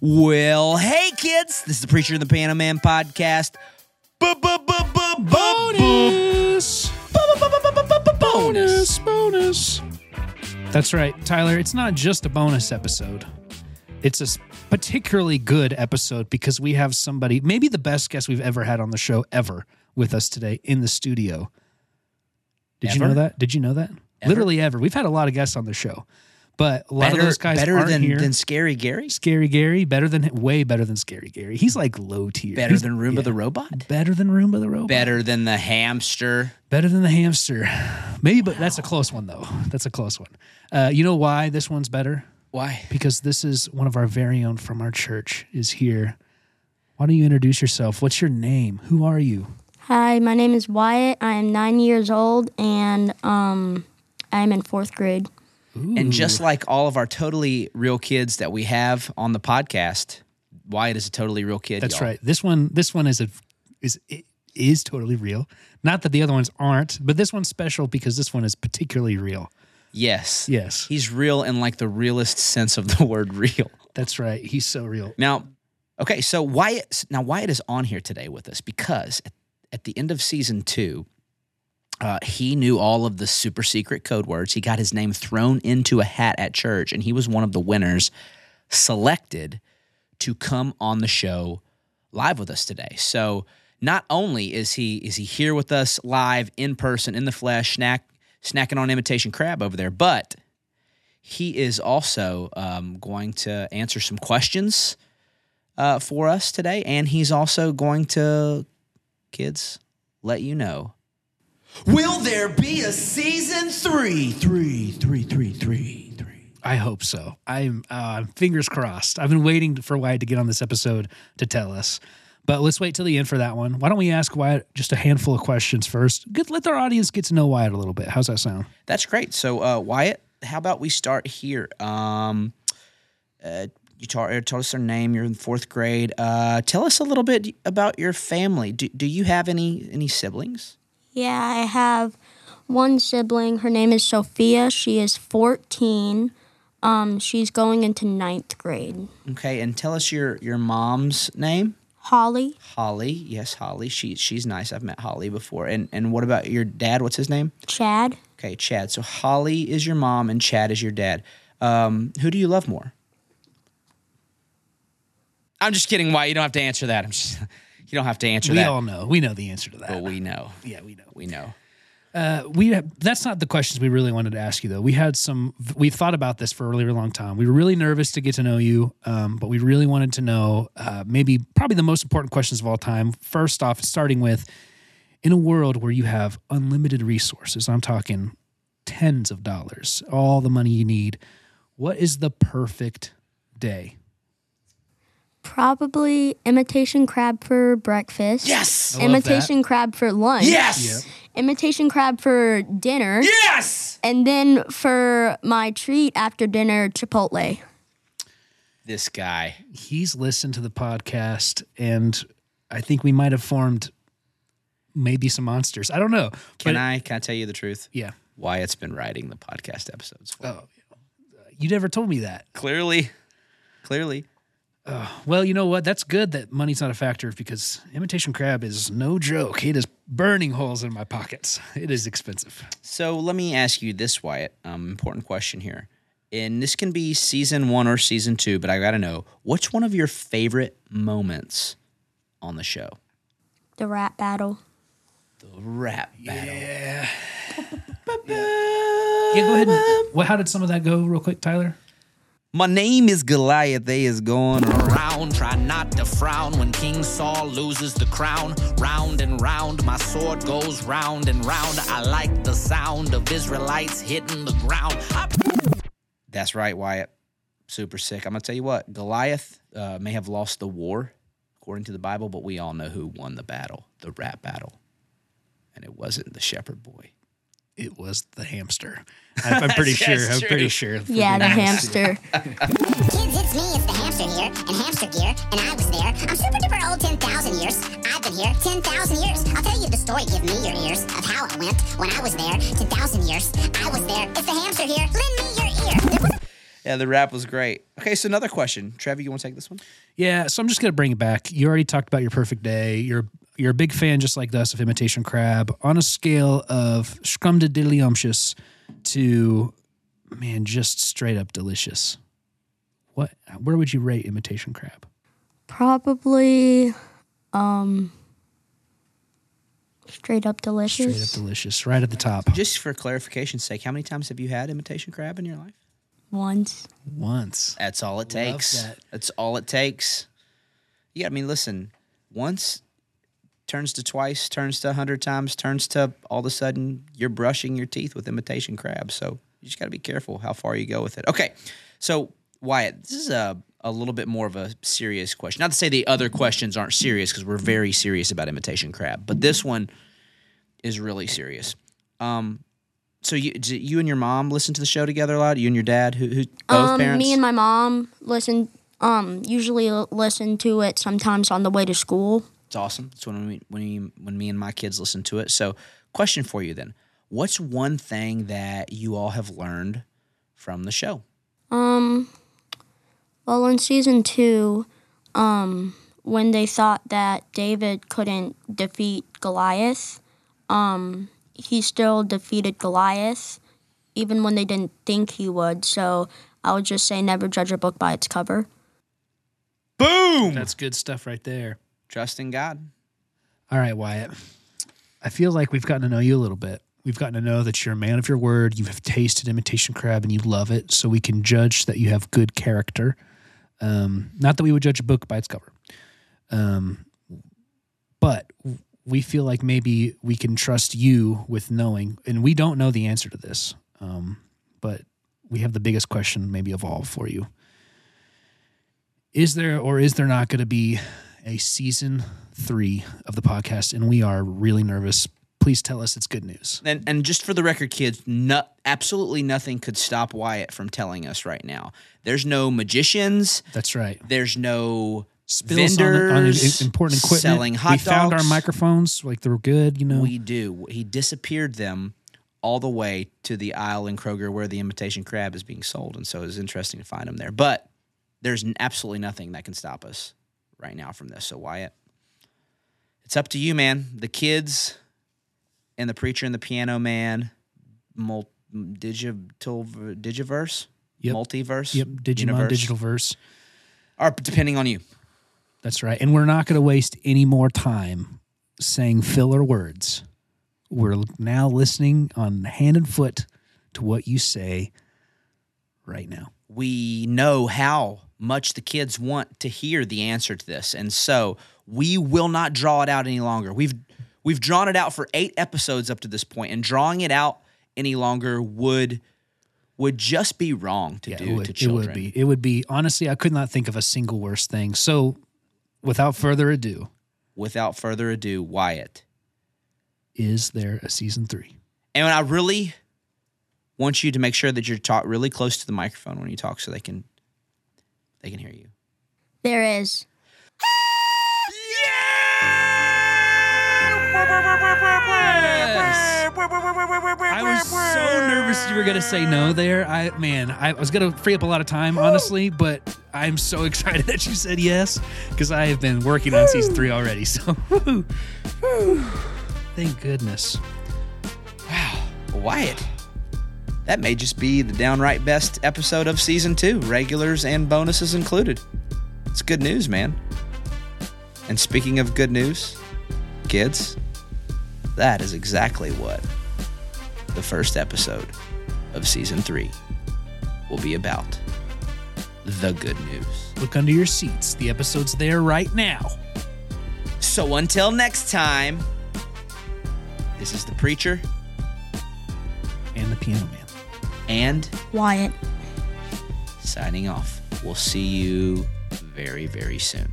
Well, hey kids, this is the Preacher and the Piano Man podcast. Bonus! Bonus. Bonus! That's right, Tyler. It's not just a bonus episode. It's a particularly good episode because we have somebody, maybe the best guest we've ever had on the show ever, with us today in the studio. Did you Ever? know that? Did you know that? Ever? Literally ever. We've had a lot of guests on the show, but a lot Better, of those guys better aren't than, here. than Scary Gary? Scary Gary, better than way better than Scary Gary. He's like low tier. Better He's- than Roomba yeah. the Robot? Better than Roomba the robot. Better than the hamster? Better than the hamster. Maybe, but that's a close one though. That's a close one. Uh, you know why this one's better? Why? Because this is one of our very own from our church is here. Why don't you introduce yourself? What's your name? Who are you? Hi, my name is Wyatt. I am nine years old and um, I'm in fourth grade. And just like all of our totally real kids that we have on the podcast, Wyatt is a totally real kid. That's y'all. right. This one, this one is a is is totally real. Not that the other ones aren't, but this one's special because this one is particularly real. Yes. Yes, He's real in like the realest sense of the word real. that's right. He's so real. Now, okay, so Wyatt now Wyatt is on here today with us because at, at the end of season two, uh, he knew all of the super secret code words. He got his name thrown into a hat at church, and he was one of the winners selected to come on the show live with us today. So not only is he is he here with us live in person in the flesh, snack snacking on imitation crab over there, but he is also um, going to answer some questions uh, for us today, and he's also going to kids let you know. Will there be a season three? Three, three, three, three, three. I hope so. I'm uh, fingers crossed. I've been waiting for Wyatt to get on this episode to tell us. But let's wait till the end for that one. Why don't we ask Wyatt just a handful of questions first? Get, let our audience get to know Wyatt a little bit. How's that sound? That's great. So, uh, Wyatt, how about we start here? Um, uh, you told, uh, told us their name. You're in fourth grade. Uh, tell us a little bit about your family. Do, do you have any any siblings? Yeah, I have one sibling. Her name is Sophia. She is 14. Um, she's going into ninth grade. Okay, and tell us your your mom's name. Holly, Holly. Yes, Holly. She she's nice. I've met Holly before. And and what about your dad? What's his name? Chad, Okay, Chad. So Holly is your mom and Chad is your dad. Um, who do you love more? I'm just kidding. Why you don't have to answer that? You don't have to answer we that. We all know. We know the answer to that. but we know. yeah, we know. We know. Uh, we have, that's not the questions we really wanted to ask you though. We had some. We've thought about this for a really long time. We were really nervous to get to know you, um, but we really wanted to know uh, maybe probably the most important questions of all time. First off, starting with, in a world where you have unlimited resources, I'm talking tens of dollars, all the money you need. What is the perfect day? Probably imitation crab for breakfast. Yes. I that. Imitation crab for lunch. Yes. Imitation crab for dinner. Yes. And then for my treat after dinner, Chipotle. This guy. He's listened to the podcast, and I think we might have formed maybe some monsters. I don't know. Can I can I tell you the truth? Yeah. Wyatt's been writing the podcast episodes. For. Oh, you never told me that. Clearly. Clearly. Well, you know what? That's good that money's not a factor because imitation crab is no joke. It is burning holes in my pockets. It is expensive. So let me ask you this, Wyatt. Um, important question here. And this can be season one or season two, but I got to know which one of your favorite moments on the show? The rap battle. The rap battle. Yeah. Yeah, go ahead. And, well, how did some of that go, real quick, Tyler? My name is Goliath. They is going Round, try not to frown when King Saul loses the crown. Round and round, my sword goes round and round. I like the sound of Israelites hitting the ground. I That's right, Wyatt. Super sick. I'm gonna tell you what. Goliath uh, may have lost the war, according to the Bible, but we all know who won the battle, the rap battle, and it wasn't the shepherd boy. It was the hamster. I'm, I'm pretty sure. That's I'm true. pretty sure. Yeah, the being hamster. Kids, it's me, it's the hamster here, and hamster gear, and I was there. I'm super duper old 10,000 years. I've been here 10,000 years. I'll tell you the story, give me your ears, of how it went when I was there 10,000 years. I was there, it's the hamster here, lend me your ear. Yeah, the rap was great. Okay, so another question. Trevor, you want to take this one? Yeah, so I'm just gonna bring it back. You already talked about your perfect day. You're you're a big fan, just like us, of imitation crab. On a scale of scrumdiddlyumptious to man, just straight up delicious. What? Where would you rate imitation crab? Probably um straight up delicious. Straight up delicious, right at the top. Just for clarification's sake, how many times have you had imitation crab in your life? Once. Once. That's all it takes. that. That's all it takes. Yeah, I mean, listen, once turns to twice, turns to a hundred times, turns to all of a sudden you're brushing your teeth with imitation crab. So you just got to be careful how far you go with it. Okay, so Wyatt, this is a a little bit more of a serious question. Not to say the other questions aren't serious because we're very serious about imitation crab, but this one is really serious. Um, so you you and your mom listen to the show together a lot? You and your dad, who, who both um, parents? me and my mom listen um usually listen to it sometimes on the way to school. It's awesome. It's when we, when we, when me and my kids listen to it. So, question for you then: What's one thing that you all have learned from the show? Um, well, in season two, um, when they thought that David couldn't defeat Goliath, um, he still defeated Goliath, even when they didn't think he would. So I would just say never judge a book by its cover. Boom! That's good stuff right there. Trust in God. All right, Wyatt. I feel like we've gotten to know you a little bit. We've gotten to know that you're a man of your word. You have tasted imitation crab and you love it. So we can judge that you have good character. Um, not that we would judge a book by its cover. Um, but we feel like maybe we can trust you with knowing, and we don't know the answer to this. Um, but we have the biggest question maybe of all for you. Is there or is there not going to be a season three of the podcast? And we are really nervous. Please tell us it's good news. And and just for the record, kids, no, absolutely nothing could stop Wyatt from telling us right now. There's no magicians. That's right. There's no Spills on, vendors on important equipment. selling hot we found our microphones, like they were good. You know, We do. He disappeared them all the way to the aisle in Kroger where the imitation crab is being sold, and so it's interesting to find him there. But there's absolutely nothing that can stop us right now from this. So Wyatt, it's up to you, man. The kids and the preacher and the piano man, mul- digital digiverse, Yep. multiverse, yep, Digimon universe, Digital Verse. are depending on you. That's right. And we're not going to waste any more time saying filler words. We're now listening on hand and foot to what you say right now. we know how much the kids want to hear the answer to this and so we will not draw it out any longer we've we've drawn it out for 8 episodes up to this point and drawing it out any longer would would just be wrong to Yeah, do it would, to it would be. It would be. Honestly, I could not think of a single worse thing. So, without further ado, without further ado Wyatt is there a season three? and I really want you to make sure that you're talk really close to the microphone when you talk so they can they can hear you There is. I was so nervous you were gonna say no there. I man, I was gonna free up a lot of time, honestly, but I'm so excited that you said yes because I have been working on season three already. So, woo, woo. thank goodness. Wow, Wyatt. That may just be the downright best episode of season two, regulars and bonuses included. It's good news, man. And speaking of good news, kids, that is exactly what the first episode of season three will be about. The good news. Look under your seats. The episode's there right now. So until next time, this is the preacher And the piano man. And Wyatt. signing off. We'll see you very, very soon.